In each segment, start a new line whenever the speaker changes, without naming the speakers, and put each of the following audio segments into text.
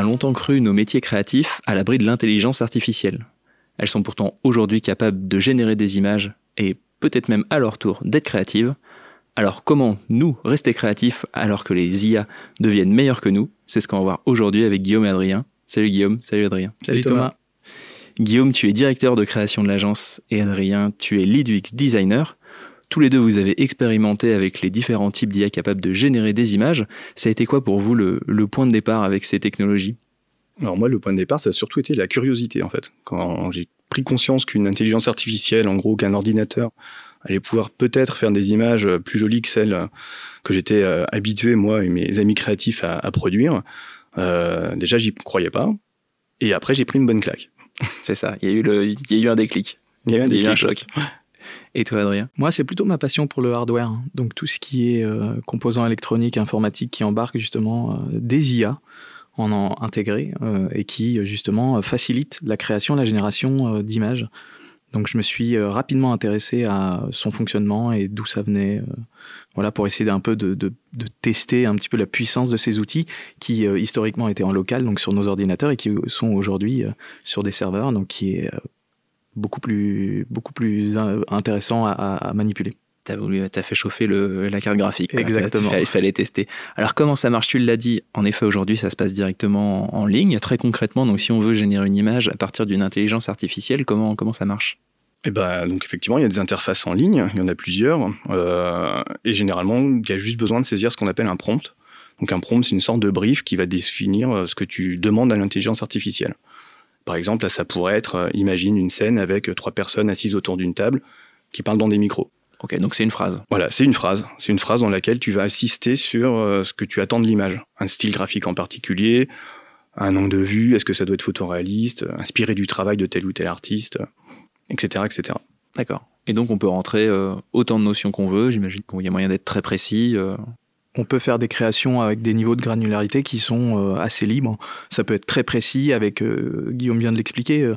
a longtemps cru nos métiers créatifs à l'abri de l'intelligence artificielle. Elles sont pourtant aujourd'hui capables de générer des images et peut-être même à leur tour d'être créatives. Alors comment nous rester créatifs alors que les IA deviennent meilleurs que nous? C'est ce qu'on va voir aujourd'hui avec Guillaume et Adrien. Salut Guillaume, salut Adrien.
Salut, Thomas.
Guillaume, tu es directeur de création de l'agence et Adrien, tu es lead UX designer. Tous les deux, vous avez expérimenté avec les différents types d'IA capables de générer des images. Ça a été quoi pour vous le, point de départ avec ces technologies?
Alors moi, le point de départ, ça a surtout été la curiosité en fait. Quand j'ai pris conscience qu'une intelligence artificielle, en gros qu'un ordinateur, allait pouvoir peut-être faire des images plus jolies que celles que j'étais euh, habitué, moi et mes amis créatifs, à, produire, euh, déjà, j'y croyais pas. Et après, j'ai pris une bonne claque.
C'est ça, il y, a eu le, il y a eu un déclic.
Il y a eu un,
choc. Et toi, Adrien?
Moi, c'est plutôt ma passion pour le hardware. Hein. Donc, tout ce qui est euh, composants électroniques, informatiques qui embarquent justement euh, des IA en, en euh, et qui justement facilitent la création, la génération d'images. Donc, je me suis rapidement intéressé à son fonctionnement et d'où ça venait. voilà, pour essayer d'un peu de, de, de, tester un petit peu la puissance de ces outils qui historiquement étaient en local, donc sur nos ordinateurs, et qui sont aujourd'hui sur des serveurs, donc qui est beaucoup plus, beaucoup plus intéressant à, à manipuler.
T'as voulu, t'as fait chauffer le, la carte graphique.
Exactement.
Il fallait, tester. Alors comment ça marche? Tu l'as dit. En effet, aujourd'hui, ça se passe directement en, ligne, très concrètement. Donc, si on veut générer une image à partir d'une intelligence artificielle, comment comment ça marche?
Eh ben, donc effectivement, il y a des interfaces en ligne, il y en a plusieurs, euh, et généralement, il y a juste besoin de saisir ce qu'on appelle un prompt. Donc un prompt, c'est une sorte de brief qui va définir euh, ce que tu demandes à l'intelligence artificielle. Par exemple, là, ça pourrait être, euh, imagine une scène avec euh, trois personnes assises autour d'une table qui parlent dans des micros.
Ok, donc c'est une phrase.
Voilà, c'est une phrase. C'est une phrase dans laquelle tu vas assister sur euh, ce que tu attends de l'image. Un style graphique en particulier, un angle de vue, est-ce que ça doit être photoréaliste, inspiré du travail de tel ou tel artiste, etc. etc.
D'accord. Et donc on peut rentrer autant de notions qu'on veut, j'imagine qu'il y a moyen d'être très précis
on peut faire des créations avec des niveaux de granularité qui sont euh, assez libres. Ça peut être très précis avec, euh, Guillaume vient de l'expliquer, euh,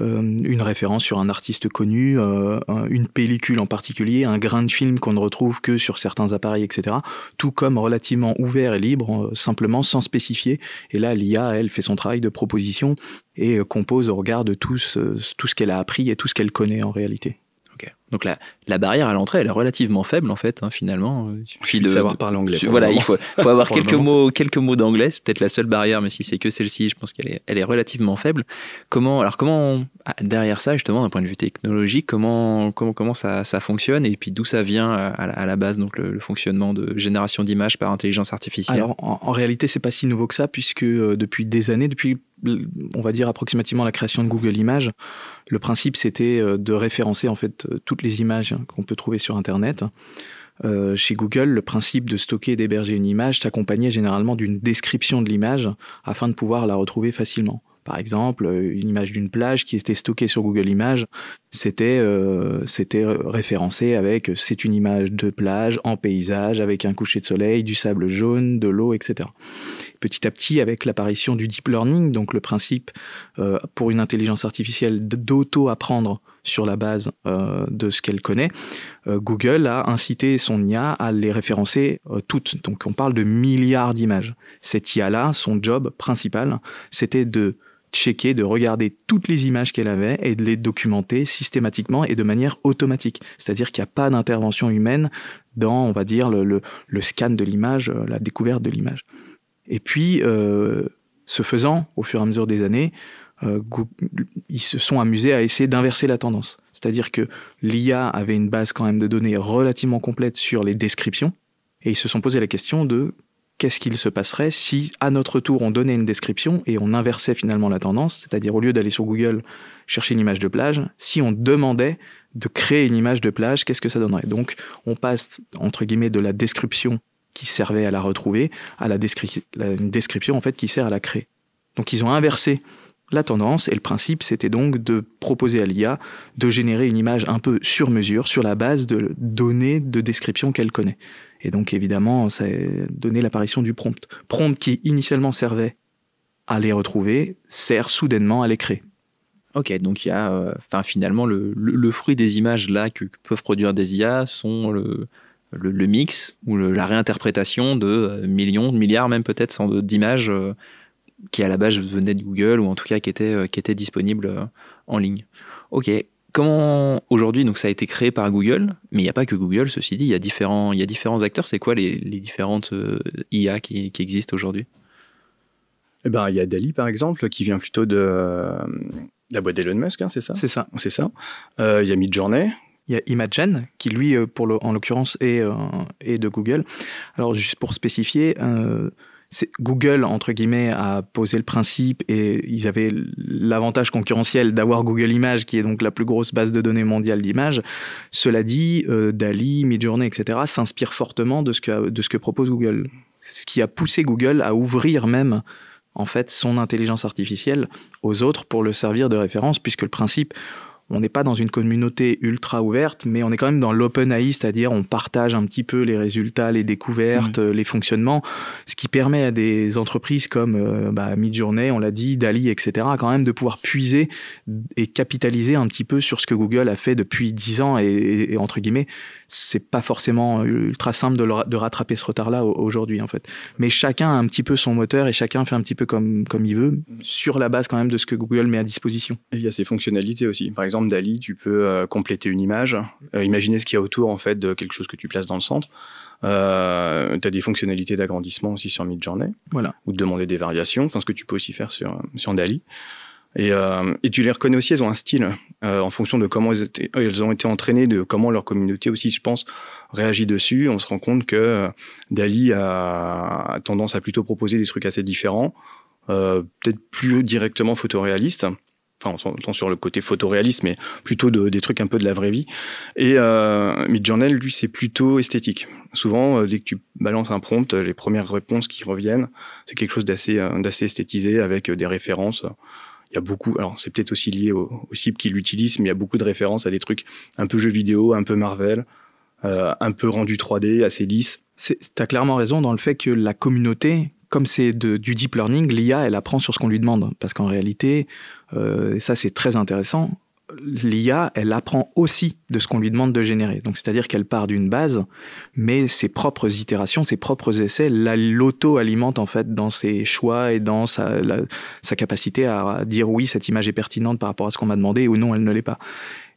une référence sur un artiste connu, une pellicule en particulier, un grain de film qu'on ne retrouve que sur certains appareils, etc. Tout comme relativement ouvert et libre, simplement sans spécifier. Et là, l'IA, elle, fait son travail de proposition et compose au regard de tout tout ce qu'elle a appris et tout ce qu'elle connaît en réalité.
Donc la, la barrière à l'entrée, elle est relativement faible en fait, hein, finalement.
Il suffit de, savoir parler anglais.
Voilà, il faut, faut avoir quelques mots, quelques mots d'anglais. C'est peut-être la seule barrière, mais si c'est que celle-ci, je pense qu'elle est, elle est relativement faible. Comment, alors comment, ah, derrière ça justement, d'un point de vue technologique, comment, comment, comment ça, ça fonctionne et puis d'où ça vient à, la base, donc le, fonctionnement de génération d'images par intelligence artificielle?
Alors en, en réalité, c'est pas si nouveau que ça puisque euh, depuis des années, depuis on va dire approximativement la création de Google Images, le principe c'était euh, de référencer en fait euh, toutes les images qu'on peut trouver sur Internet. Euh, chez Google, le principe de stocker et d'héberger une image s'accompagnait généralement d'une description de l'image afin de pouvoir la retrouver facilement. Par exemple, une image d'une plage qui était stockée sur Google Images, c'était euh, c'était référencé avec c'est une image de plage en paysage avec un coucher de soleil, du sable jaune, de l'eau, etc. Petit à petit, avec l'apparition du deep learning, donc le principe euh, pour une intelligence artificielle d'auto apprendre sur la base euh, de ce qu'elle connaît, euh, Google a incité son IA à les référencer euh, toutes. Donc on parle de milliards d'images. Cette IA-là, son job principal, c'était de checker, de regarder toutes les images qu'elle avait et de les documenter systématiquement et de manière automatique. C'est-à-dire qu'il n'y a pas d'intervention humaine dans, on va dire, le, le, scan de l'image, euh, la découverte de l'image. Et puis, euh, ce faisant, au fur et à mesure des années, euh, ils se sont amusés à essayer d'inverser la tendance. C'est-à-dire que l'IA avait une base quand même de données relativement complète sur les descriptions, et ils se sont posé la question de qu'est-ce qu'il se passerait si, à notre tour, on donnait une description et on inversait finalement la tendance, c'est-à-dire au lieu d'aller sur Google chercher une image de plage, si on demandait de créer une image de plage, qu'est-ce que ça donnerait? Donc, on passe, entre guillemets, de la description qui servait à la retrouver à la, une description, en fait, qui sert à la créer. Donc, ils ont inversé la tendance et le principe, c'était donc de proposer à l'IA de générer une image un peu sur mesure sur la base de données de description qu'elle connaît. Et donc évidemment, ça a donné l'apparition du prompt. Prompt qui initialement servait à les retrouver, sert soudainement à les créer.
Ok, donc il y a, euh, finalement le, le, fruit des images là que, peuvent produire des IA sont le, le, mix ou la réinterprétation de euh, millions, de milliards même peut-être d'images euh, qui à la base venait de Google ou en tout cas qui était, qui était disponible en ligne. Ok, comment aujourd'hui, donc ça a été créé par Google, mais il n'y a pas que Google, ceci dit, il y a différents, il y a différents acteurs. C'est quoi les, les différentes IA qui, qui existent aujourd'hui?
Eh ben, il y a Dali, par exemple, qui vient plutôt de la boîte d'Elon Musk, hein, c'est ça?
C'est ça.
C'est ça. Euh, il y a Midjourney.
Il y a Imagen, qui lui, euh, pour le, en l'occurrence, est, euh, est, de Google. Alors, juste pour spécifier, Google, entre guillemets, a posé le principe et ils avaient l'avantage concurrentiel d'avoir Google Images, qui est donc la plus grosse base de données mondiale d'images. Cela dit, Dali, Midjourney, etc., s'inspirent fortement de ce, que, de ce que propose Google. Ce qui a poussé Google à ouvrir même en fait son intelligence artificielle aux autres pour le servir de référence, puisque le principe, on n'est pas dans une communauté ultra ouverte, mais on est quand même dans l'open AI, c'est-à-dire on partage un petit peu les résultats, les découvertes, mmh. les fonctionnements, ce qui permet à des entreprises comme euh, bah, Midjourney, on l'a dit, Dali, etc., quand même de pouvoir puiser et capitaliser un petit peu sur ce que Google a fait depuis dix ans et, entre guillemets, c'est pas forcément ultra simple de, de rattraper ce retard-là aujourd'hui en fait. Mais chacun a un petit peu son moteur et chacun fait un petit peu comme comme il veut sur la base quand même de ce que Google met à disposition.
Et il y a ses fonctionnalités aussi. Par exemple Dali, tu peux euh, compléter une image, euh, imaginer ce qu'il y a autour en fait de quelque chose que tu places dans le centre. Euh, tu as des fonctionnalités d'agrandissement aussi sur Midjourney,
voilà.
ou de demander des variations, enfin ce que tu peux aussi faire sur sur Dali. Et, et tu les reconnais aussi, elles ont un style en fonction de comment elles, ont été entraînées, de comment leur communauté aussi, je pense, réagit dessus. On se rend compte que Dali a tendance à plutôt proposer des trucs assez différents, peut-être plus directement photoréalistes enfin on s'entend sur le côté photoréaliste, mais plutôt de, des trucs un peu de la vraie vie. Et euh, Midjourney, lui, c'est plutôt esthétique. Souvent, euh, dès que tu balances un prompt, les premières réponses qui reviennent, c'est quelque chose d'assez euh, d'assez esthétisé avec des références. Il y a beaucoup, alors c'est peut-être aussi lié au, au cible qui l'utilise, mais il y a beaucoup de références à des trucs un peu jeux vidéo, un peu Marvel, euh, un peu rendu 3D, assez lisse.
T'as clairement raison dans le fait que la communauté, comme c'est du deep learning, l'IA, elle apprend sur ce qu'on lui demande. Parce qu'en réalité, euh, ça c'est très intéressant, l'IA, elle apprend aussi de ce qu'on lui demande de générer. Donc, c'est-à-dire qu'elle part d'une base, mais ses propres itérations, ses propres essais, l'auto-alimente en fait dans ses choix et dans sa, sa capacité à dire oui, cette image est pertinente par rapport à ce qu'on m'a demandé ou non, elle ne l'est pas.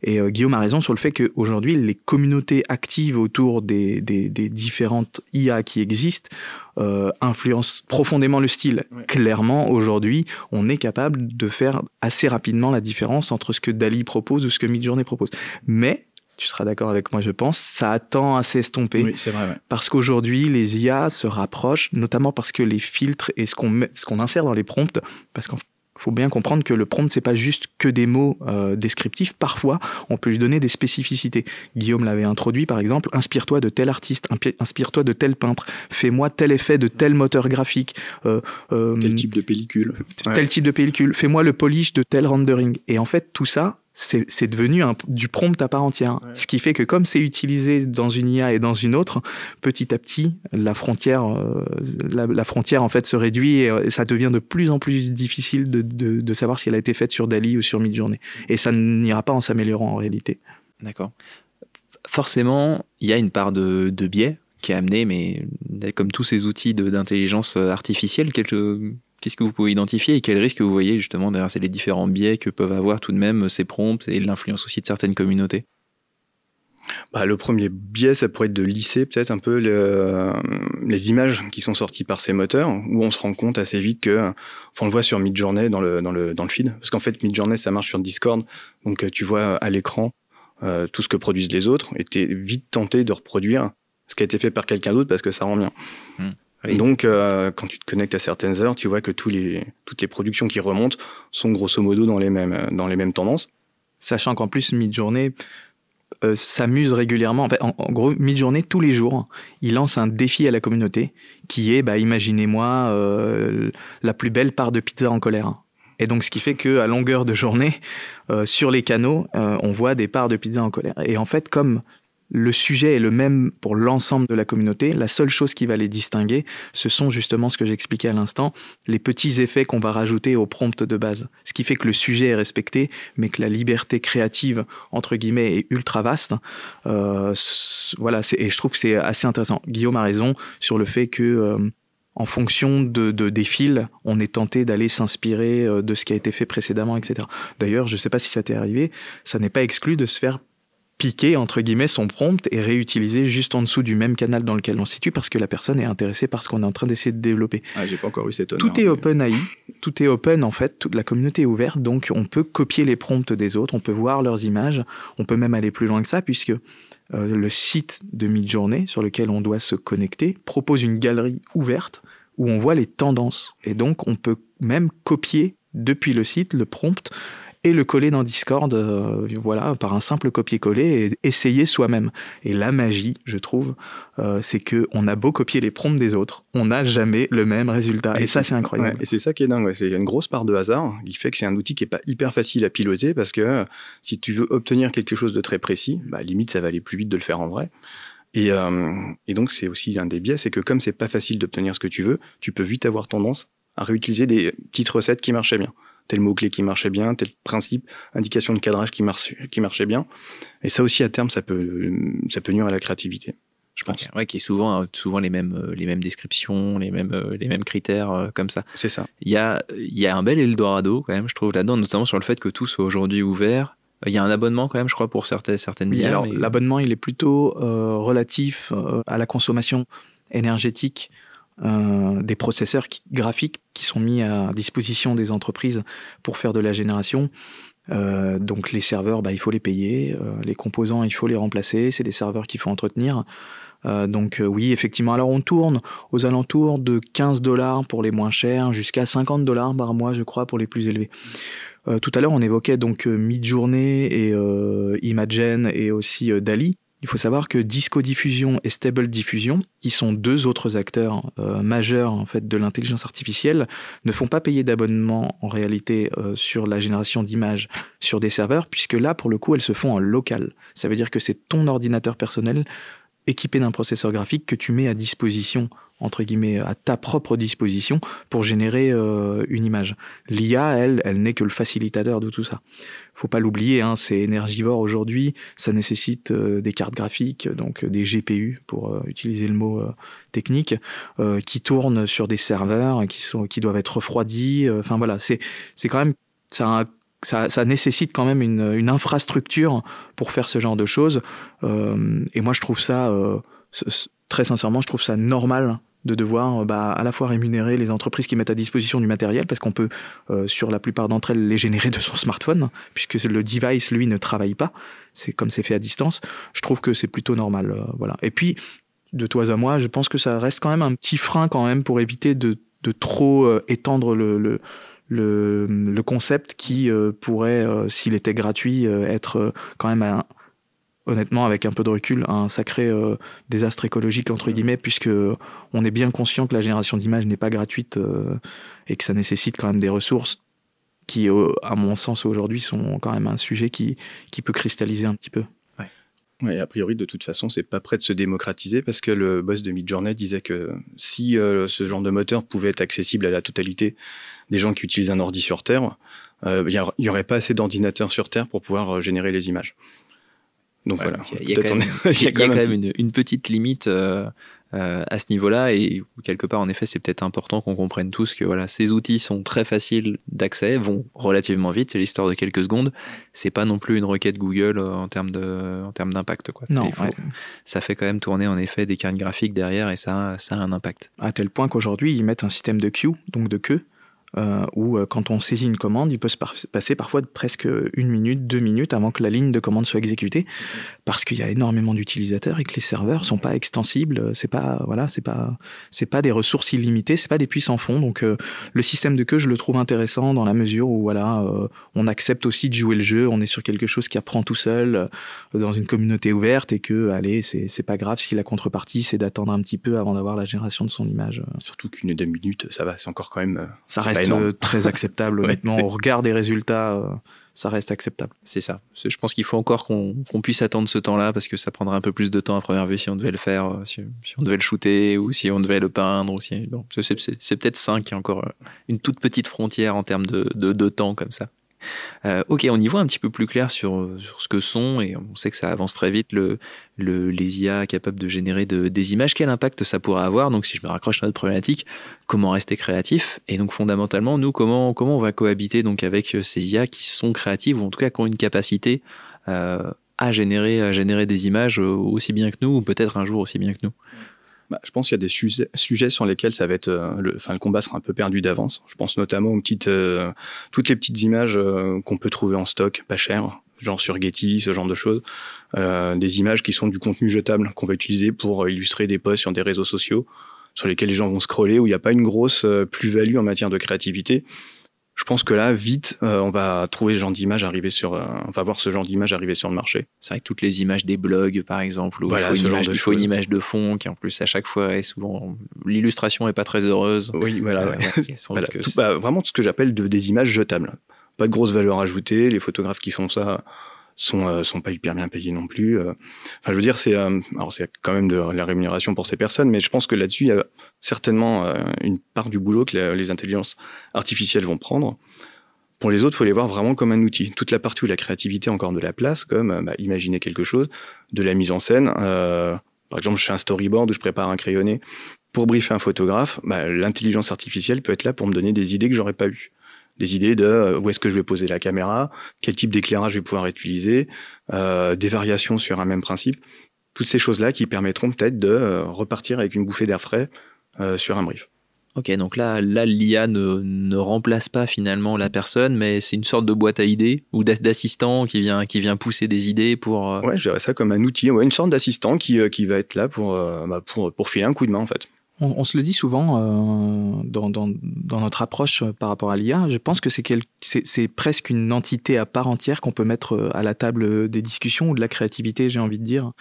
Et euh, Guillaume a raison sur le fait qu'aujourd'hui, les communautés actives autour des, des, des différentes IA qui existent euh, influencent profondément le style. Clairement, aujourd'hui, on est capable de faire assez rapidement la différence entre ce que Dali propose ou ce que Midjourney propose. Mais tu seras d'accord avec moi, je pense, ça attend à s'estomper.
Oui, c'est vrai. Ouais.
Parce qu'aujourd'hui, les IA se rapprochent, notamment parce que les filtres et ce qu'on ce qu'on insère dans les prompts, parce qu'en faut bien comprendre que le prompt c'est pas juste que des mots euh, descriptifs. Parfois, on peut lui donner des spécificités. Guillaume l'avait introduit, par exemple, inspire-toi de tel artiste, inspire-toi de tel peintre, fais-moi tel effet de tel moteur graphique,
euh, euh, tel type de pellicule,
tel type de pellicule, fais-moi le polish de tel rendering. Et en fait, tout ça, c'est devenu un, du prompt à part entière. Ce qui fait que comme c'est utilisé dans une IA et dans une autre, petit à petit, la frontière, euh, la, la, frontière en fait se réduit et, ça devient de plus en plus difficile de, de, de, savoir si elle a été faite sur Dali ou sur Midjourney. Et ça n'ira pas en s'améliorant en réalité.
D'accord. Forcément, il y a une part de, de biais qui est amené, mais comme tous ces outils d'intelligence artificielle, quelques Qu'est-ce que vous pouvez identifier et quels risques vous voyez justement derrière les différents biais que peuvent avoir tout de même ces prompts et l'influence aussi de certaines communautés?
Bah, le premier biais, ça pourrait être de lisser peut-être un peu le, les images qui sont sorties par ces moteurs, où on se rend compte assez vite que, enfin, on le voit sur Midjourney dans le dans le dans le feed, parce qu'en fait Midjourney ça marche sur Discord, donc tu vois à l'écran euh, tout ce que produisent les autres, et t'es vite tenté de reproduire ce qui a été fait par quelqu'un d'autre parce que ça rend bien. Mmh. Donc, euh, quand tu te connectes à certaines heures, tu vois que tous les, toutes les productions qui remontent sont grosso modo dans les mêmes, dans les mêmes tendances.
Sachant qu'en plus, Midjourney euh, s'amuse régulièrement. En, fait, en, gros, Midjourney, tous les jours, il lance un défi à la communauté qui est, bah, imaginez-moi, euh, la plus belle part de pizza en colère. Et donc, ce qui fait que à longueur de journée, euh, sur les canaux, euh, on voit des parts de pizza en colère. Et en fait, comme le sujet est le même pour l'ensemble de la communauté. La seule chose qui va les distinguer, ce sont justement ce que j'expliquais à l'instant, les petits effets qu'on va rajouter au prompt de base. Ce qui fait que le sujet est respecté, mais que la liberté créative, entre guillemets, est ultra vaste. Euh, voilà, et je trouve que c'est assez intéressant. Guillaume a raison sur le fait que... Euh, en fonction de, des fils, on est tenté d'aller s'inspirer euh, de ce qui a été fait précédemment, etc. D'ailleurs, je ne sais pas si ça t'est arrivé, ça n'est pas exclu de se faire piquer entre guillemets son prompt et réutiliser juste en dessous du même canal dans lequel on se situe parce que la personne est intéressée par ce qu'on est en train d'essayer de développer.
Ah, j'ai pas encore eu cette
Tout est open AI, tout est open en fait, toute la communauté est ouverte. Donc on peut copier les prompts des autres, on peut voir leurs images, on peut même aller plus loin que ça puisque euh, le site de Midjourney sur lequel on doit se connecter propose une galerie ouverte où on voit les tendances. Et donc, on peut même copier depuis le site le prompt et le coller dans Discord, euh, voilà, par un simple copier-coller et essayer soi-même. Et la magie, je trouve, euh, c'est que on a beau copier les prompts des autres, on n'a jamais le même résultat. Et, ça, c'est incroyable.
et c'est ça qui est dingue. C'est une grosse part de hasard qui fait que c'est un outil qui est pas hyper facile à piloter parce que euh, si tu veux obtenir quelque chose de très précis, bah, limite, ça va aller plus vite de le faire en vrai. Et, et donc, c'est aussi un des biais, c'est que comme c'est pas facile d'obtenir ce que tu veux, tu peux vite avoir tendance à réutiliser des petites recettes qui marchaient bien tel mot-clé qui marchait bien, tel principe, indication de cadrage qui, marche, qui marchait bien. Et ça aussi, à terme, ça peut, ça peut nuire à la créativité. Je pense.
ouais, qui est souvent, souvent les mêmes, euh, les mêmes descriptions, les mêmes, euh, les mêmes critères euh, comme ça.
C'est ça.
Il y a, il y a un bel Eldorado quand même, je trouve là-dedans, notamment sur le fait que tout soit aujourd'hui ouvert. Il y a un abonnement quand même, je crois, pour certaines, certaines
oui, alors, l'abonnement, il est plutôt relatif à la consommation énergétique euh, des processeurs graphiques qui sont mis à disposition des entreprises pour faire de la génération. Euh, donc les serveurs, bah, il faut les payer, euh, les composants, il faut les remplacer, c'est des serveurs qu'il faut entretenir. donc oui, effectivement, alors on tourne aux alentours de 15 dollars pour les moins chers, jusqu'à 50 dollars par mois, je crois, pour les plus élevés. tout à l'heure, on évoquait donc Midjourney et Imagen et aussi Dali. Il faut savoir que Disco Diffusion et Stable Diffusion, qui sont deux autres acteurs euh, majeurs en fait de l'intelligence artificielle, ne font pas payer d'abonnement en réalité euh, sur la génération d'images sur des serveurs, puisque là pour le coup elles se font en local. Ça veut dire que c'est ton ordinateur personnel équipé d'un processeur graphique que tu mets à disposition entre guillemets à ta propre disposition pour générer euh, une image. L'IA, elle, elle n'est que le facilitateur de tout ça. Faut pas l'oublier, hein, c'est énergivore aujourd'hui, ça nécessite euh, des cartes graphiques, donc euh, des GPU pour utiliser le mot technique, qui tournent sur des serveurs qui sont qui doivent être refroidis. Enfin voilà, c'est c'est quand même ça ça, ça, nécessite quand même une, une, infrastructure pour faire ce genre de choses. et moi, je trouve ça, très sincèrement, je trouve ça normal de devoir euh, bah, à la fois rémunérer les entreprises qui mettent à disposition du matériel, parce qu'on peut, euh, sur la plupart d'entre elles, les générer de son smartphone, puisque le device, lui, ne travaille pas. C'est comme c'est fait à distance. Je trouve que c'est plutôt normal. Euh, voilà. Et puis, de toi à moi, je pense que ça reste quand même un petit frein quand même pour éviter de, de trop étendre le, le le, le, concept qui pourrait, s'il était gratuit, être quand même un, honnêtement, avec un peu de recul, un sacré euh, désastre écologique, entre guillemets, puisque on est bien conscient que la génération d'images n'est pas gratuite euh, et que ça nécessite quand même des ressources qui, à mon sens, aujourd'hui, sont quand même un sujet qui, qui peut cristalliser un petit peu.
Ouais. a priori, de toute façon, c'est pas prêt de se démocratiser parce que le boss de Midjourney disait que si euh, ce genre de moteur pouvait être accessible à la totalité des gens qui utilisent un ordi sur Terre, il n'y aurait pas assez d'ordinateurs sur Terre pour pouvoir générer les images.
Donc voilà. Il y a, quand même, une, petite limite euh, à ce niveau-là et quelque part en effet c'est peut-être important qu'on comprenne tous que voilà ces outils sont très faciles d'accès, vont relativement vite, c'est l'histoire de quelques secondes. C'est pas non plus une requête Google euh, en termes de en termes d'impact quoi.
Non,
ça fait quand même tourner en effet des cartes graphiques derrière et ça ça a un impact.
À tel point qu'aujourd'hui ils mettent un système de queue donc de queue euh, où euh, quand on saisit une commande, il peut se passer parfois presque une minute, deux minutes avant que la ligne de commande soit exécutée, parce qu'il y a énormément d'utilisateurs et que les serveurs sont pas extensibles. C'est pas voilà, c'est pas c'est pas des ressources illimitées, c'est pas des puits sans fond. Donc euh, le système de queue, je le trouve intéressant dans la mesure où voilà, euh, on accepte aussi de jouer le jeu. On est sur quelque chose qui apprend tout seul dans une communauté ouverte et que allez, c'est c'est pas grave si la contrepartie c'est d'attendre un petit peu avant d'avoir la génération de son image.
Surtout qu'une deux minutes, ça va, c'est encore quand même.
Ça reste très acceptable, honnêtement. Au regard des résultats, euh, ça reste acceptable.
C'est ça. Je pense qu'il faut encore qu'on puisse attendre ce temps-là parce que ça prendrait un peu plus de temps à première vue si on devait le faire, euh, si, on devait le shooter ou si on devait le peindre. Ou si, bon, c'est peut-être 5 qui est encore euh, une toute petite frontière en termes de, de, temps comme ça. Euh, ok, on y voit un petit peu plus clair sur, ce que sont, et on sait que ça avance très vite, le, le, les IA capables de générer de, des images, quel impact ça pourrait avoir? Donc si je me raccroche à notre problématique, comment rester créatif? Et donc fondamentalement, nous, comment, comment on va cohabiter donc avec ces IA qui sont créatives, ou en tout cas qui ont une capacité euh, à, générer, à générer des images aussi bien que nous, ou peut-être un jour aussi bien que nous?
Bah, je pense qu'il y a des sujets, sujets, sur lesquels ça va être, euh, le, enfin, le combat sera un peu perdu d'avance. Je pense notamment aux petites, euh, toutes les petites images euh, qu'on peut trouver en stock, pas cher, genre sur Getty, ce genre de choses. des images qui sont du contenu jetable qu'on va utiliser pour illustrer des posts sur des réseaux sociaux sur lesquels les gens vont scroller, où il n'y a pas une grosse plus-value en matière de créativité je pense que là, vite, euh, on va trouver ce genre d'image arriver sur, euh, on va voir ce genre d'image arriver sur le marché.
C'est vrai que toutes les images des blogs, par exemple, où il, faut une, image, il faut une image de fond qui en plus à chaque fois est souvent l'illustration est pas très heureuse.
Oui, voilà. Euh, voilà. Bah, vraiment ce que j'appelle des images jetables. Pas de grosse valeur ajoutée. Les photographes qui font ça sont euh, sont pas hyper bien payés non plus. Euh. Enfin, je veux dire, c'est euh, alors c'est quand même de la rémunération pour ces personnes, mais je pense que là-dessus, il y a certainement une part du boulot que les intelligences artificielles vont prendre. Pour les autres, faut les voir vraiment comme un outil. Toute la partie où la créativité a encore de la place, comme bah, imaginer quelque chose, de la mise en scène. par exemple, je fais un storyboard où je prépare un crayonné pour briefer un photographe. Bah, L'intelligence artificielle peut être là pour me donner des idées que j'aurais pas eues des idées de euh, où est-ce que je vais poser la caméra, quel type d'éclairage je vais pouvoir utiliser, euh, des variations sur un même principe. Toutes ces choses-là qui permettront peut-être de euh, repartir avec une bouffée d'air frais sur un brief.
Ok, donc là, là l'IA ne, ne, remplace pas finalement la personne, mais c'est une sorte de boîte à idées ou d'assistant qui vient, qui vient pousser des idées pour.
Ouais, je dirais ça comme un outil, ouais, une sorte d'assistant qui, qui va être là pour, bah, pour, pour filer un coup de main en fait.
On, se le dit souvent euh, dans, dans, dans, notre approche euh, par rapport à l'IA. Je pense que c'est presque une entité à part entière qu'on peut mettre euh, à la table des discussions ou de la créativité, j'ai envie de dire.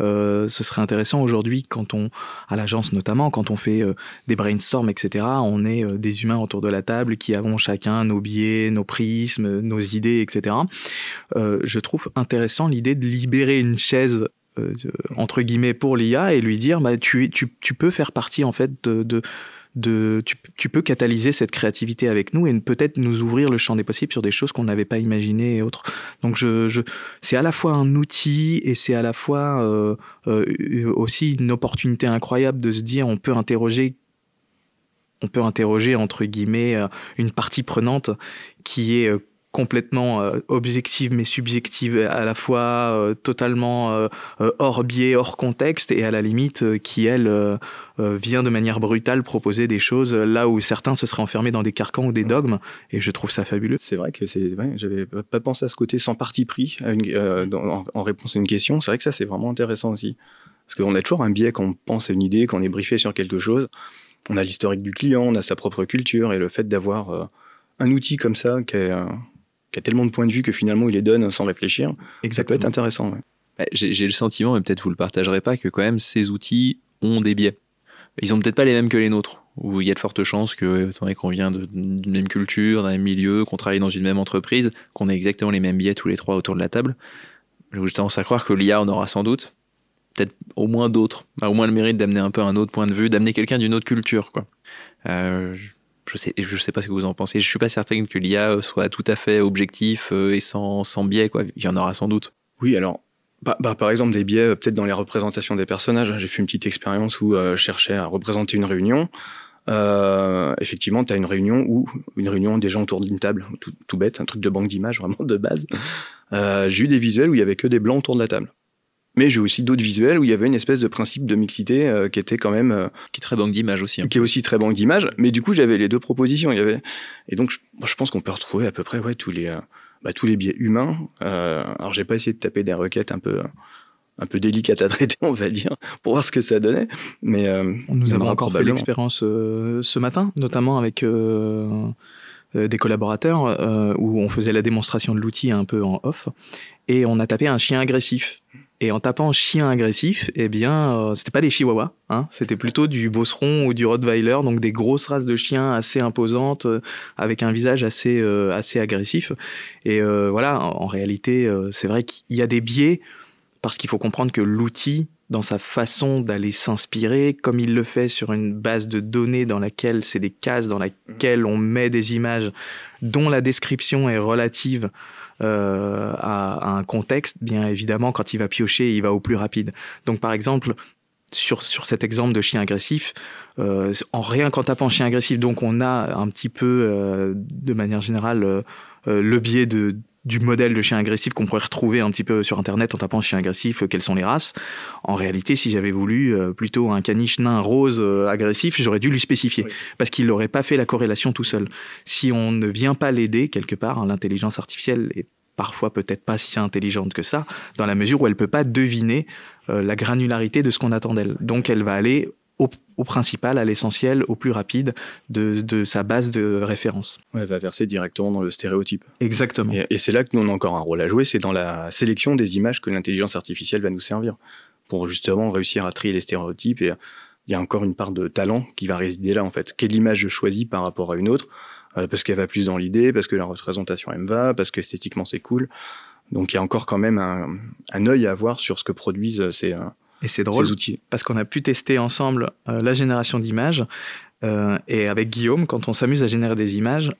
Euh, ce serait intéressant aujourd'hui, quand on, à l'agence notamment, quand on fait des brainstorms, etc., on est des humains autour de la table qui avons chacun nos biais, nos prismes, nos idées, etc. Euh, je trouve intéressant l'idée de libérer une chaise euh, entre guillemets pour l'IA et lui dire bah tu, tu, tu peux faire partie en fait de, de de, tu, tu, peux catalyser cette créativité avec nous et peut-être nous ouvrir le champ des possibles sur des choses qu'on n'avait pas imaginées et autres. Donc je, je c'est à la fois un outil et c'est à la fois euh, euh, aussi une opportunité incroyable de se dire on peut interroger on peut interroger entre guillemets une partie prenante qui est complètement euh, objective mais subjective à la fois, euh, totalement euh, hors biais, hors contexte, et à la limite qui, elle, vient de manière brutale proposer des choses là où certains se seraient enfermés dans des carcans ou des dogmes, et je trouve ça fabuleux.
C'est vrai que c'est, ouais, j'avais pas pensé à ce côté sans parti pris à une, en, en, réponse à une question. C'est vrai que ça, c'est vraiment intéressant aussi. Parce qu'on a toujours un biais quand on pense à une idée, quand on est briefé sur quelque chose. On a l'historique du client, on a sa propre culture, et le fait d'avoir un outil comme ça qui est qui a tellement de points de vue que finalement il les donne sans réfléchir. Exactement. Ça peut être intéressant.
Bah, j'ai le sentiment, et peut-être vous le partagerez pas, que quand même ces outils ont des biais. Ils ont peut-être pas les mêmes que les nôtres, où il y a de fortes chances que, étant donné qu'on vient d'une même culture, d'un même milieu, qu'on travaille dans une même entreprise, qu'on ait exactement les mêmes biais tous les trois autour de la table. J'ai tendance à croire que l'IA en aura sans doute, peut-être au moins d'autres, au moins le mérite d'amener un peu un autre point de vue, d'amener quelqu'un d'une autre culture, quoi. Euh, je sais, je sais pas ce que vous en pensez. Je suis pas certain que l'IA soit tout à fait objectif euh, et sans, biais, quoi. Il y en aura sans doute.
Oui, alors, bah, bah, par exemple, des biais, euh, peut-être dans les représentations des personnages. J'ai fait une petite expérience où euh, je cherchais à représenter une réunion. Effectivement, tu as une réunion où une réunion des gens autour d'une table, tout, bête, un truc de banque d'images vraiment de base. J'ai eu des visuels où il y avait que des blancs autour de la table. Mais j'ai aussi d'autres visuels où il y avait une espèce de principe de mixité euh, qui était quand même euh,
qui est très banque d'image aussi.
Qui est aussi très banque d'image. Mais du coup, j'avais les deux propositions. Il y avait et donc je, je pense qu'on peut retrouver à peu près ouais tous les euh, bah, tous les biais humains. alors j'ai pas essayé de taper des requêtes un peu un peu délicates à traiter, on va dire, pour voir ce que ça donnait. Mais
nous avons encore fait l'expérience ce matin, notamment avec des collaborateurs où on faisait la démonstration de l'outil un peu en off et on a tapé un chien agressif et en tapant chien agressif, eh bien, euh, c'était pas des chihuahuas, hein, c'était plutôt du bosseron ou du rottweiler, donc des grosses races de chiens assez imposantes, euh, avec un visage assez euh, assez agressif. Et voilà, en, réalité, c'est vrai qu'il y a des biais parce qu'il faut comprendre que l'outil dans sa façon d'aller s'inspirer, comme il le fait sur une base de données dans laquelle c'est des cases dans laquelle on met des images dont la description est relative euh, à, un contexte, bien évidemment, quand il va piocher, il va au plus rapide. Donc, par exemple, sur, sur cet exemple de chien agressif, euh, en rien qu'en tapant chien agressif, donc on a un petit peu, euh, de manière générale, euh, euh, le biais de du modèle de chien agressif qu'on pourrait retrouver un petit peu sur internet en tapant chien agressif, quelles sont les races. En réalité, si j'avais voulu plutôt un caniche nain rose agressif, j'aurais dû lui spécifier parce qu'il n'aurait pas fait la corrélation tout seul. Si on ne vient pas l'aider quelque part, hein, l'intelligence artificielle est parfois peut-être pas si intelligente que ça, dans la mesure où elle peut pas deviner euh, la granularité de ce qu'on attend d'elle. Donc elle va aller au, principal, à l'essentiel, au plus rapide de, de, sa base de référence.
Ouais, elle va verser directement dans le stéréotype.
Exactement.
Et, c'est là que nous on a encore un rôle à jouer, c'est dans la sélection des images que l'intelligence artificielle va nous servir pour justement réussir à trier les stéréotypes. Et il y a encore une part de talent qui va résider là en fait. Quelle image je choisis par rapport à une autre? Euh, parce qu'elle va plus dans l'idée, parce que la représentation elle me va, parce que esthétiquement c'est cool. Donc il y a encore quand même un, un œil à avoir sur ce que produisent euh, ces, euh,
et c'est drôle outils. parce qu'on a pu tester ensemble la génération d'images euh, et avec Guillaume, quand on s'amuse à générer des images,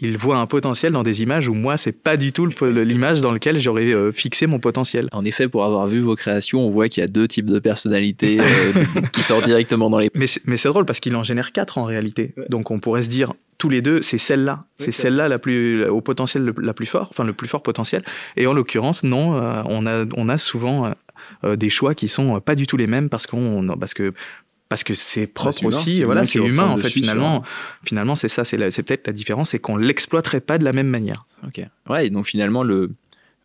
il voit un potentiel dans des images où moi c'est pas du tout l'image dans laquelle j'aurais euh, fixé mon potentiel.
En effet, pour avoir vu vos créations, on voit qu'il y a deux types de personnalités euh, qui sortent directement dans les.
Mais c'est drôle parce qu'il en génère quatre en réalité. Donc on pourrait se dire tous les deux, c'est celle-là, c'est celle-là la plus au potentiel la plus fort, enfin le plus fort potentiel. Et en l'occurrence, non, euh, on a on a souvent des choix qui sont pas du tout les mêmes parce qu'on parce que parce que c'est propre aussi voilà c'est humain en fait finalement. finalement c'est ça c'est c'est peut-être la différence c'est qu'on l'exploiterait pas de la même manière.
Ok. Ouais donc finalement le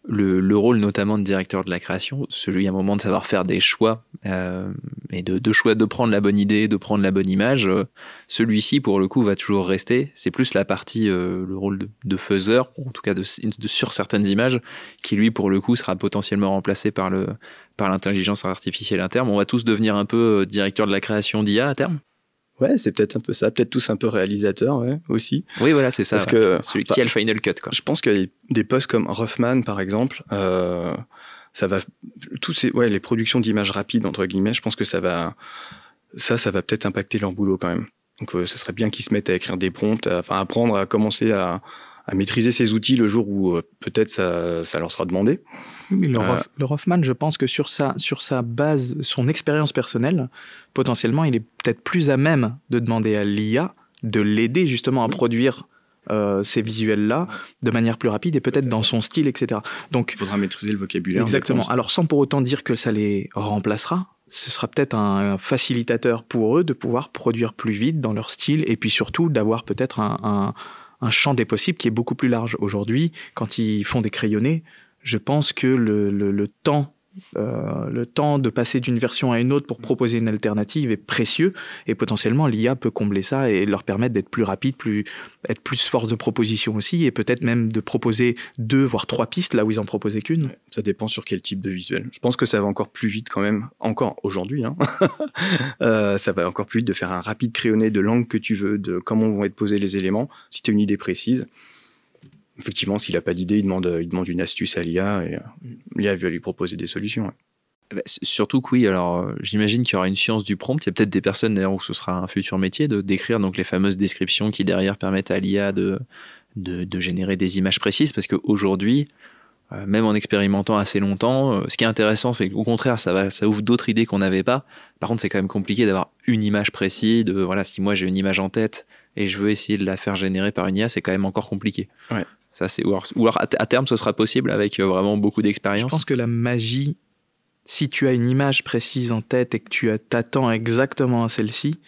le, le, rôle notamment de directeur de la création, celui à un moment de savoir faire des choix euh, et de, de, choix de prendre la bonne idée, de prendre la bonne image, euh, celui-ci pour le coup va toujours rester. C'est plus la partie, euh, le rôle de, de, faiseur, en tout cas de, de, sur certaines images, qui lui pour le coup sera potentiellement remplacé par le par l'intelligence artificielle à terme. On va tous devenir un peu euh, directeur de la création d'IA à terme.
Ouais, c'est peut-être un peu ça, peut-être tous un peu réalisateurs ouais, aussi.
Oui, voilà, c'est ça. Parce que celui qui a le final cut. Quoi.
Je pense a des postes comme Rothman, par exemple. Euh, ça va, tous ces, ouais, les productions d'images rapides entre guillemets. Je pense que ça va, ça, ça va peut-être impacter leur boulot quand même. Donc, euh, ce serait bien qu'ils se mettent à écrire des prompts, à, enfin, apprendre à commencer à, à maîtriser ces outils le jour où euh, peut-être ça, ça, leur sera demandé.
le, euh, le, Hoffman, je pense que sur sa, sur sa base, son expérience personnelle, potentiellement, il est peut-être plus à même de demander à l'IA de l'aider justement à produire euh, ces visuels-là de manière plus rapide et peut-être dans son style, etc.
Donc, il faudra maîtriser le vocabulaire.
Exactement. Alors, sans pour autant dire que ça les remplacera, ce sera peut-être un facilitateur pour eux de pouvoir produire plus vite dans leur style et puis surtout d'avoir peut-être un, un un champ des possibles qui est beaucoup plus large. Aujourd'hui, quand ils font des crayonnés, je pense que le, le, le temps euh, le temps de passer d'une version à une autre pour proposer une alternative est précieux et potentiellement l'IA peut combler ça et leur permettre d'être plus rapide, plus être plus force de proposition aussi et peut-être même de proposer deux voire trois pistes là où ils en proposaient qu'une.
Ça dépend sur quel type de visuel. Je pense que ça va encore plus vite quand même, encore aujourd'hui. Hein. euh, ça va encore plus vite de faire un rapide crayonné de l'angle que tu veux, de comment vont être posés les éléments. Si tu as une idée précise, effectivement, s'il n'a pas d'idée, il demande, il demande une astuce à l'IA et euh, l'IA va lui proposer des solutions.
Bah, surtout que oui, alors euh, j'imagine qu'il y aura une science du prompt. Il y a peut-être des personnes d'ailleurs où ce sera un futur métier de d'écrire donc les fameuses descriptions qui derrière permettent à l'IA de, de, de, générer des images précises parce qu'aujourd'hui, euh, même en expérimentant assez longtemps, ce qui est intéressant, c'est qu'au contraire, ça, va, ça ouvre d'autres idées qu'on n'avait pas. Par contre, c'est quand même compliqué d'avoir une image précise. De, voilà, si moi j'ai une image en tête et je veux essayer de la faire générer par une IA, c'est quand même encore compliqué.
Ouais.
Ça, c'est, ou alors, à terme, ce sera possible avec euh, vraiment beaucoup d'expérience. Je
pense que la magie, si tu as une image précise en tête et que tu t'attends exactement à celle-ci,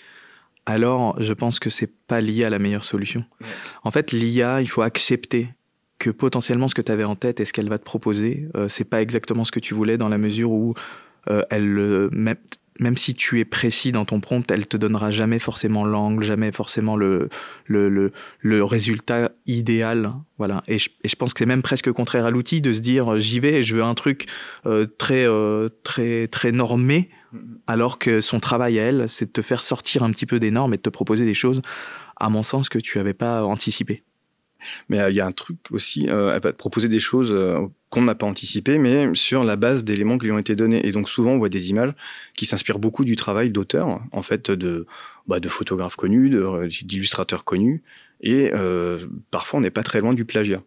alors je pense que c'est pas lié à la meilleure solution. En fait, l'IA, il faut accepter que potentiellement ce que tu avais en tête et ce qu'elle va te proposer, euh, c'est pas exactement ce que tu voulais dans la mesure où euh, elle euh, même si tu es précis dans ton prompt, elle te donnera jamais forcément l'angle, jamais forcément le, le, le, le, résultat idéal. Voilà. Et je, et je pense que c'est même presque contraire à l'outil de se dire j'y vais et je veux un truc euh, très, euh, très, très normé, alors que son travail à elle, c'est de te faire sortir un petit peu des normes et de te proposer des choses, à mon sens, que tu avais pas anticipé.
Mais il y a un truc aussi, elle va te proposer des choses qu'on n'a pas anticipées, mais sur la base d'éléments qui lui ont été donnés. Et donc souvent, on voit des images qui s'inspirent beaucoup du travail d'auteurs, en fait, de, bah, de photographes connus, d'illustrateurs connus, et parfois on n'est pas très loin du plagiat.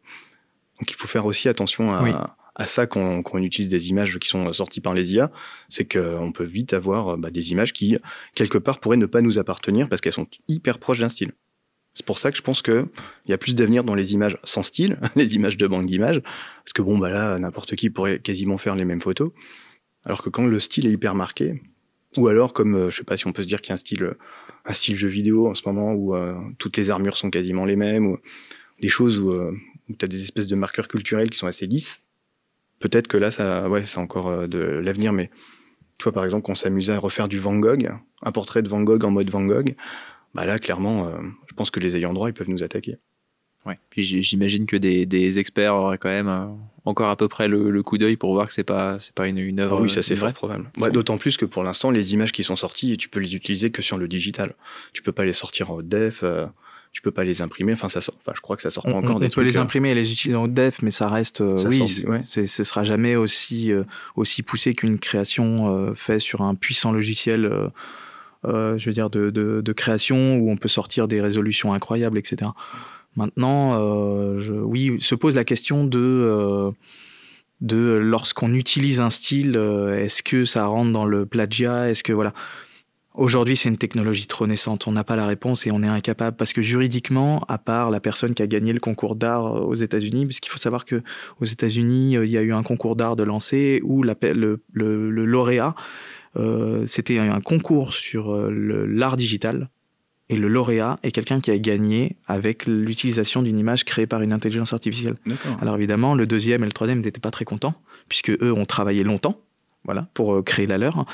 Donc il faut faire aussi attention à, à ça quand, on utilise des images qui sont sorties par les IA, c'est qu'on peut vite avoir bah, des images qui, quelque part, pourraient ne pas nous appartenir parce qu'elles sont hyper proches d'un style. C'est pour ça que je pense qu'il y a plus d'avenir dans les images sans style, les images de banque d'images, parce que bon, bah là, n'importe qui pourrait quasiment faire les mêmes photos. Alors que quand le style est hyper marqué, ou alors comme, euh, je sais pas si on peut se dire qu'il y a un style, un style jeu vidéo en ce moment où euh, toutes les armures sont quasiment les mêmes, ou des choses où, euh, des espèces de marqueurs culturels qui sont assez lisses, peut-être que là, ça, ouais, c'est encore euh, de l'avenir, mais toi, par exemple, qu'on s'amusait à refaire du Van Gogh, un portrait de Van Gogh en mode Van Gogh, bah là, clairement, euh, je pense que les ayants droit, ils peuvent nous attaquer.
Ouais. Puis j'imagine que des, des, experts auraient quand même euh, encore à peu près le, coup d'œil pour voir que c'est pas c'est pas une, une œuvre.
Ah oui, ça c'est fort probable. D'autant plus que pour l'instant, les images qui sont sorties, tu peux les utiliser que sur le digital. Tu peux pas les sortir en def tu peux pas les imprimer. Enfin, ça sort, enfin, je crois que ça sort pas encore.
On, peut les euh. imprimer et les utiliser en def, mais ça reste, euh, oui, c'est, ce sera jamais aussi euh, aussi poussé qu'une création faite sur un puissant logiciel. Je veux dire de, de, création où on peut sortir des résolutions incroyables, etc. Maintenant, je, oui, se pose la question de de lorsqu'on utilise un style, est-ce que ça rentre dans le plagiat Est-ce que voilà Aujourd'hui, c'est une technologie trop naissante. On n'a pas la réponse et on est incapable parce que juridiquement, à part la personne qui a gagné le concours d'art euh, aux États-Unis, puisqu'il faut savoir que aux États-Unis, euh, il y a eu un concours d'art de lancer où le, le, le lauréat, euh, c'était un concours sur l'art digital. Et le lauréat est quelqu'un qui a gagné avec l'utilisation d'une image créée par une intelligence artificielle. Alors évidemment, le deuxième et le troisième n'étaient pas très contents, puisque eux ont travaillé longtemps voilà, pour euh, créer la leur.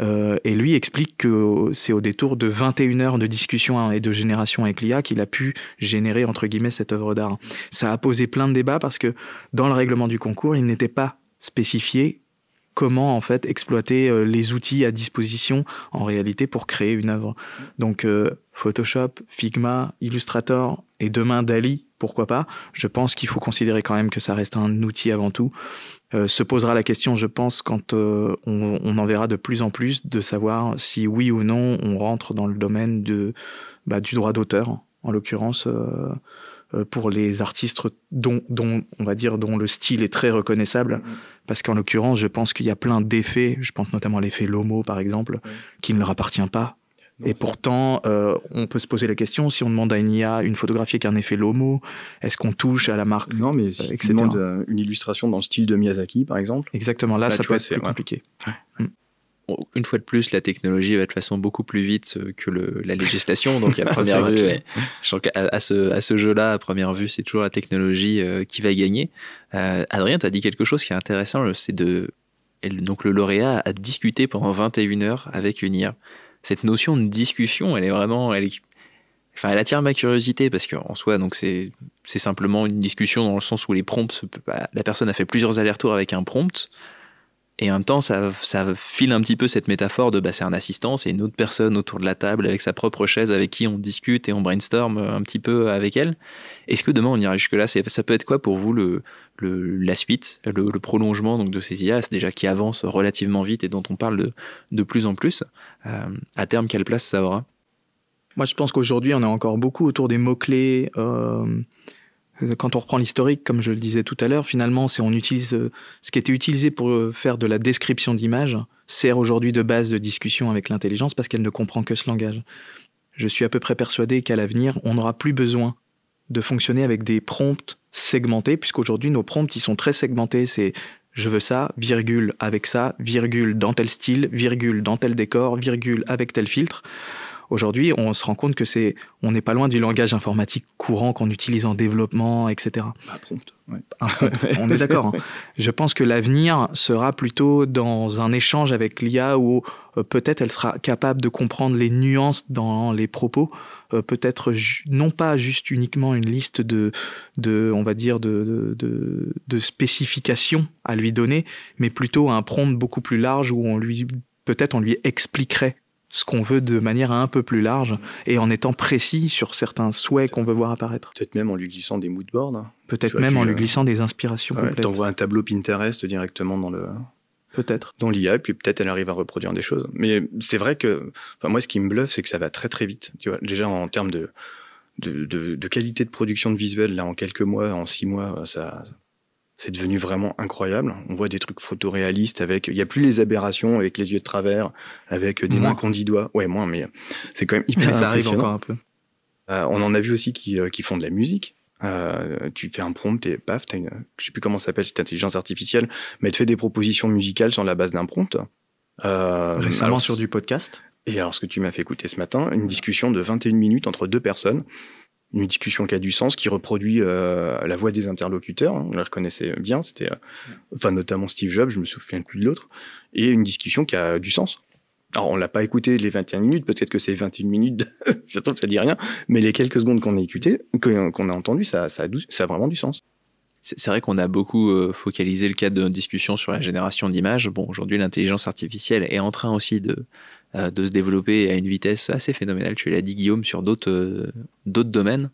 Euh, et lui explique que c'est au détour de 21 heures de discussion et de génération avec l'IA qu'il a pu générer, entre guillemets, cette œuvre d'art. Ça a posé plein de débats parce que dans le règlement du concours, il n'était pas spécifié comment en fait exploiter euh, les outils à disposition en réalité pour créer une œuvre. Donc Photoshop, Figma, Illustrator et demain Dali, pourquoi pas. Je pense qu'il faut considérer quand même que ça reste un outil avant tout euh, se posera la question, je pense, quand euh, on, en verra de plus en plus, de savoir si oui ou non on rentre dans le domaine bah, du droit d'auteur, en l'occurrence euh, pour les artistes dont, dont, on va dire, dont le style est très reconnaissable. Mm-hmm. Parce qu'en l'occurrence, je pense qu'il y a plein d'effets, je pense notamment à l'effet Lomo par exemple, qui ne leur appartient pas et pourtant, euh, on peut se poser la question si on demande à une IA une photographie avec un effet Lomo, est-ce qu'on touche à la marque
Non, mais si tu demandes euh, une illustration dans le style de Miyazaki, par exemple.
Exactement, là, ça peut être plus compliqué. Mm.
Une fois de plus, la technologie va de façon beaucoup plus vite euh, que le, la législation. Donc, à première vue, à, ce, à ce jeu-là, à première vue, c'est toujours la technologie qui va gagner. Euh, Adrien, tu as dit quelque chose qui est intéressant, c'est de. Donc, le lauréat a discuté pendant 21 heures avec une IA cette notion de discussion, elle est vraiment, elle enfin, elle attire ma curiosité parce qu'en soi, donc c'est, c'est simplement une discussion dans le sens où les prompts, bah, la personne a fait plusieurs allers-retours avec un prompt. Et en même temps, ça, ça file un petit peu cette métaphore de bah, c'est un assistant, c'est une autre personne autour de la table avec sa propre chaise avec qui on discute et on brainstorm un petit peu avec elle. Est-ce que demain on ira jusque-là Ça peut être quoi pour vous le, le la suite, le, prolongement donc de ces IA, déjà qui avancent relativement vite et dont on parle de, de plus en plus euh, À terme, quelle place ça aura?
Moi, je pense qu'aujourd'hui, on est encore beaucoup autour des mots-clés. Euh quand on reprend l'historique, comme je le disais tout à l'heure, finalement, c'est on utilise euh, ce qui était utilisé pour euh, faire de la description d'image sert aujourd'hui de base de discussion avec l'intelligence parce qu'elle ne comprend que ce langage. Je suis à peu près persuadé qu'à l'avenir, on n'aura plus besoin de fonctionner avec des prompts segmentés, puisqu'aujourd'hui nos prompts ils sont très segmentés. C'est je veux ça, virgule avec ça, virgule dans tel style, virgule dans tel décor, virgule avec tel filtre. Aujourd'hui, on se rend compte que c'est, on n'est pas loin du langage informatique courant qu'on utilise en développement, etc.
Bah, prompt,
on est d'accord. Hein. Je pense que l'avenir sera plutôt dans un échange avec l'IA où euh, peut-être elle sera capable de comprendre les nuances dans les propos, euh, peut-être non pas juste uniquement une liste de, de on va dire de, de, de spécifications à lui donner, mais plutôt un prompt beaucoup plus large où on lui peut-être on lui expliquerait ce qu'on veut de manière un peu plus large et en étant précis sur certains souhaits qu'on veut voir apparaître.
Peut-être même en lui glissant des moodboards. hein.
Peut-être même en lui
euh,
glissant des inspirations
Ouais,
complètes.
T'envoies un tableau Pinterest directement dans le
Peut-être.
dans l'IA, puis peut-être elle arrive à reproduire des choses. Mais c'est vrai que, enfin moi, ce qui me bluffe, c'est que ça va très très vite. Tu vois, déjà en termes de de, de de qualité de production de visuel, là, en quelques mois, en six mois, ça c'est devenu vraiment incroyable. On voit des trucs photoréalistes avec, il y a plus les aberrations avec les yeux de travers, avec des
Moins.
mains qu'on dit doigts. Ouais, moins, mais c'est quand même hyper
Mais ça arrive
impressionnant.
encore un peu.
Euh, on en a vu aussi qui, euh, qui font de la musique. Euh, tu fais un prompt et paf, t'as une, je sais plus comment ça s'appelle cette intelligence artificielle, mais elle te fait des propositions musicales sur la base d'un prompt. Euh,
Récemment
alors,
sur du podcast.
Et alors, ce que tu m'as fait écouter ce matin, une discussion de 21 minutes entre deux personnes, une discussion qui a du sens, qui reproduit euh, la voix des interlocuteurs. hein, on les reconnaissait bien, c'était, euh, enfin notamment Steve Jobs, je me souviens plus de l'autre, et une discussion qui a du sens. Alors, on l'a pas écouté les 21 minutes, peut-être que c'est 21 minutes, ça trouve, ça dit rien, mais les quelques secondes qu'on a écoutées, qu'on a entendu, ça, ça a vraiment du sens.
C'est vrai qu'on a beaucoup euh, focalisé le cadre de notre discussion sur la génération d'images. Bon, aujourd'hui, l'intelligence artificielle est en train aussi de, euh, de se développer à une vitesse assez phénoménale. Tu l'as dit, Guillaume, sur d'autres euh, d'autres domaines.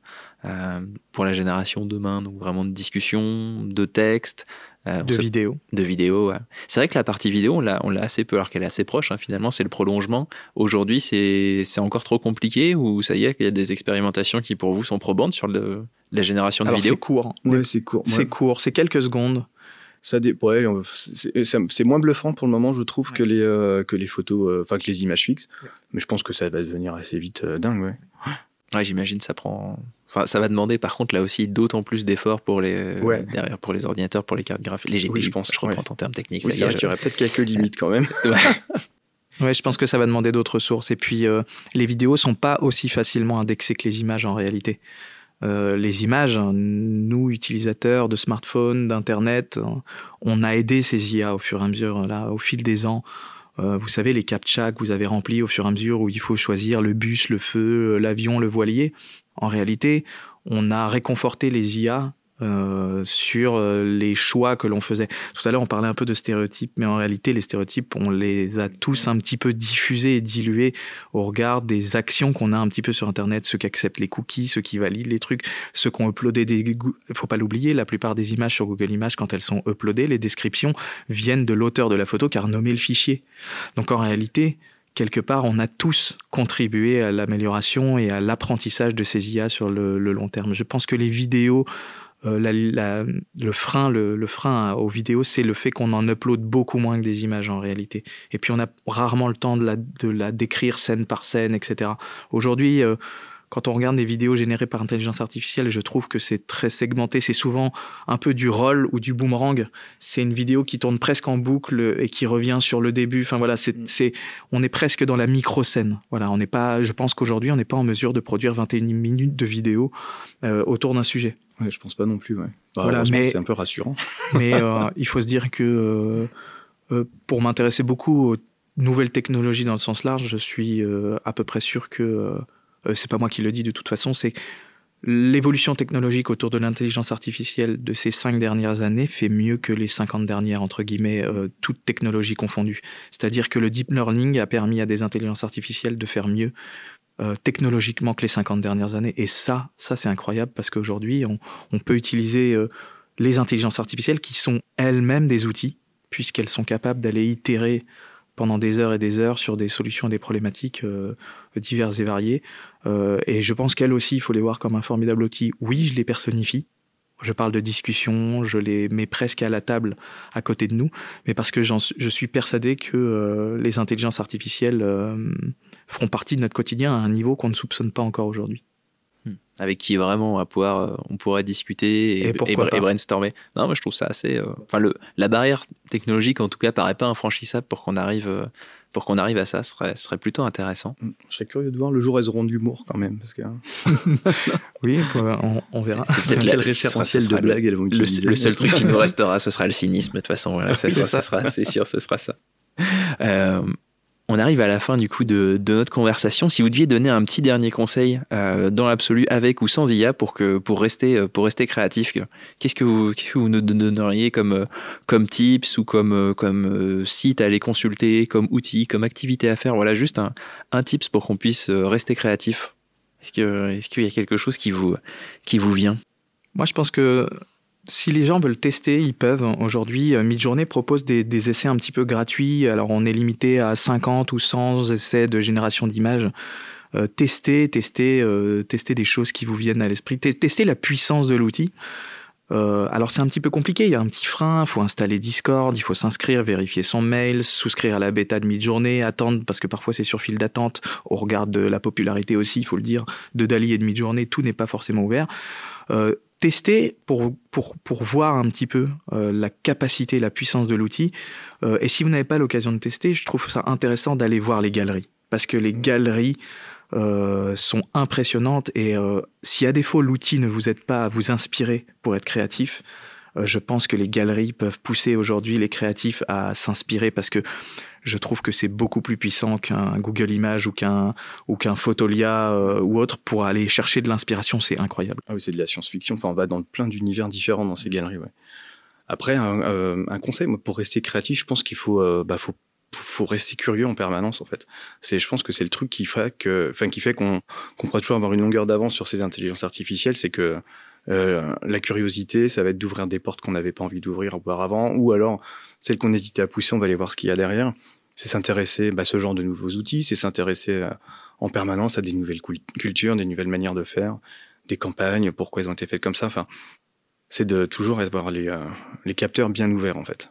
Pour la génération demain, donc vraiment de discussion, de texte, euh,
de vidéos.
de vidéo. ouais. C'est vrai que la partie vidéo, on l'a, on l'a assez peu, alors qu'elle est assez proche. hein, finalement, c'est le prolongement. Aujourd'hui, c'est, c'est encore trop compliqué ou ça y est, qu'il y a des expérimentations qui pour vous sont probantes sur le, la génération de
Alors
vidéos.
c'est court.
Ouais, c'est court.
C'est court, c'est quelques secondes.
Ça dé... ouais, c'est moins bluffant pour le moment, je trouve, que les euh, que les photos, euh, enfin que les images fixes. Mais je pense que ça va devenir assez vite euh, dingue, ouais.
Ouais, j'imagine ça prend. Enfin, ça va demander par contre là aussi d'autant plus d'efforts pour les
Ouais.
derrière pour les ordinateurs, pour les cartes graphiques, les GPU.
Oui, je pense,
Je reprends
ouais.
ton terme technique.
Oui,
ça y je-
aurait peut-être quelques limites quand même.
Ouais.
Ouais, je pense que ça va demander d'autres sources. Et puis, euh, les vidéos sont pas aussi facilement indexées que les images en réalité. Euh, les images, nous, utilisateurs de smartphones, d'internet, euh, on a aidé ces IA au fur et à mesure, là, au fil des ans. Euh, vous savez, les captcha que vous avez remplis au fur et à mesure où il faut choisir le bus, le feu, euh, l'avion, le voilier. En réalité, on a réconforté les IA euh, sur euh, les choix que l'on faisait. Tout à l'heure, on parlait un peu de stéréotypes, mais en réalité, les stéréotypes, on les a tous un petit peu diffusés et dilués au regard des actions qu'on a un petit peu sur Internet, ceux qui acceptent les cookies, ceux qui valident les trucs, ceux qui ont uploadé des... Il faut pas l'oublier, la plupart des images sur Google Images, quand elles sont uploadées, les descriptions viennent de l'auteur de la photo qui a renommé le fichier. Donc en réalité, quelque part, on a tous contribué à l'amélioration et à l'apprentissage de ces IA sur le, le long terme. Je pense que les vidéos euh, la- la- le frein, le, le frein à- aux vidéos, c'est le fait qu'on en upload beaucoup moins que des images en réalité. Et puis on a rarement le temps de la, de la décrire scène par scène, etc. Aujourd'hui, euh, quand on regarde des vidéos générées par intelligence artificielle, je trouve que c'est très segmenté. C'est souvent un peu du roll ou du boomerang. C'est une vidéo qui tourne presque en boucle et qui revient sur le début. Enfin voilà, c'est, c'est, on est presque dans la micro scène. Voilà, on n'est pas. Je pense qu'aujourd'hui, on n'est pas en mesure de produire 21 minutes de vidéo euh, autour d'un sujet.
Ouais, je pense pas non plus, ouais. Bah,
Voilà, mais-
c'est un peu rassurant.
Mais euh, il faut se dire que euh, euh, pour m'intéresser beaucoup aux nouvelles technologies dans le sens large, je suis euh, à peu près sûr que c'est pas moi qui le dis de toute façon, c'est l'évolution technologique autour de l'intelligence artificielle de ces cinq dernières années fait mieux que les 50 dernières entre guillemets, euh, toutes technologies confondues. C'est-à-dire que le deep learning a permis à des intelligences artificielles de faire mieux euh, technologiquement que les 50 dernières années. Et ça, ça c'est incroyable parce qu'aujourd'hui, on, on peut utiliser euh, les intelligences artificielles qui sont elles-mêmes des outils, puisqu'elles sont capables d'aller itérer pendant des heures et des heures sur des solutions à des problématiques euh, diverses et variées. Euh, et je pense qu'elles aussi, il faut les voir comme un formidable outil. Oui, je les personnifie. Je parle de discussion, je les mets presque à la table à côté de nous, mais parce que je suis persuadé que euh, les intelligences artificielles euh, feront partie de notre quotidien à un niveau qu'on ne soupçonne pas encore aujourd'hui.
avec qui vraiment on va pouvoir euh, on pourrait discuter et,
Et pourquoi
et- et brainstormer. Non, moi je trouve ça assez. euh, Enfin, la barrière technologique en tout cas paraît pas infranchissable pour qu'on arrive euh, pour qu'on arrive à ça. Ce serait ce serait plutôt intéressant.
Je serais curieux de voir le jour où elles auront de l'humour quand même, parce que hein,
Oui, on, on verra.
C'est- peut-être la-
quel référentiel de blagues elles vont
Le,
utiliser.
le seul truc qui nous restera, ce sera le cynisme de toute façon. Voilà, ça sera-
c'est ça.
sera, c'est sûr, ce sera ça. Euh, On arrive à la fin du coup de, notre conversation. Si vous deviez donner un petit dernier conseil euh, dans l'absolu, avec ou sans IA, pour que pour rester euh, pour rester créatif, qu'est-ce que vous que vous nous donneriez comme euh, comme tips ou comme comme site à aller consulter, comme outil, comme activité à faire? Voilà, juste un un tips pour qu'on puisse rester créatif. Est-ce que est-ce qu'il y a quelque chose qui vous qui vous vient?
Moi, je pense que si les gens veulent tester, ils peuvent. Aujourd'hui, euh, Midjourney propose des, essais un petit peu gratuits. Alors, on est limité à 50 ou 100 essais de génération d'images. Euh, tester, tester, euh, tester des choses qui vous viennent à l'esprit. Tester la puissance de l'outil. alors c'est un petit peu compliqué, il y a un petit frein, il faut installer Discord, il faut s'inscrire, vérifier son mail, souscrire à la bêta de Midjourney, attendre parce que parfois c'est sur fil d'attente au regard de la popularité aussi, il faut le dire, de Dali et de Midjourney, tout n'est pas forcément ouvert tester pour, pour, pour voir un petit peu euh, la capacité, la puissance de l'outil. Euh, et si vous n'avez pas l'occasion de tester, je trouve ça intéressant d'aller voir les galeries. Parce que les galeries euh, sont impressionnantes et si à défaut l'outil ne vous aide pas à vous inspirer pour être créatif, je pense que les galeries peuvent pousser aujourd'hui les créatifs à s'inspirer parce que je trouve que c'est beaucoup plus puissant qu'un Google Images ou qu'un ou qu'un Photolia euh, ou autre pour aller chercher de l'inspiration. C'est incroyable.
Ah c'est de la science-fiction. Enfin, on va dans plein d'univers différents dans ces galeries. Après, un, euh, conseil pour rester créatif, je pense qu'il faut, euh, bah, faut rester curieux en permanence en fait. C'est, je pense que c'est le truc qui fait qui fait qu'on qu'on pourra toujours avoir une longueur d'avance sur ces intelligences artificielles, c'est que la curiosité, ça va être d'ouvrir des portes qu'on n'avait pas envie d'ouvrir auparavant, ou alors celles qu'on hésitait à pousser, on va aller voir ce qu'il y a derrière c'est s'intéresser bah, à ce genre de nouveaux outils, c'est s'intéresser euh, en permanence à des nouvelles cultures, des nouvelles manières de faire, des campagnes, pourquoi elles ont été faites comme ça. Enfin, c'est de toujours avoir les, euh, les capteurs bien ouverts en fait.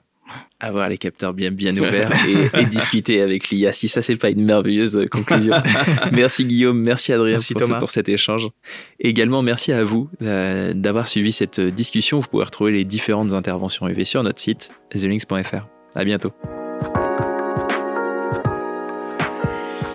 Avoir les capteurs bien bien ouverts et, discuter avec l'IA. Si ça c'est pas une merveilleuse conclusion. merci Guillaume, merci Adrien pour, Thomas. pour, cet échange. également merci à vous euh, d'avoir suivi cette discussion. Vous pouvez retrouver les différentes interventions UV sur notre site thelinks.fr. À bientôt.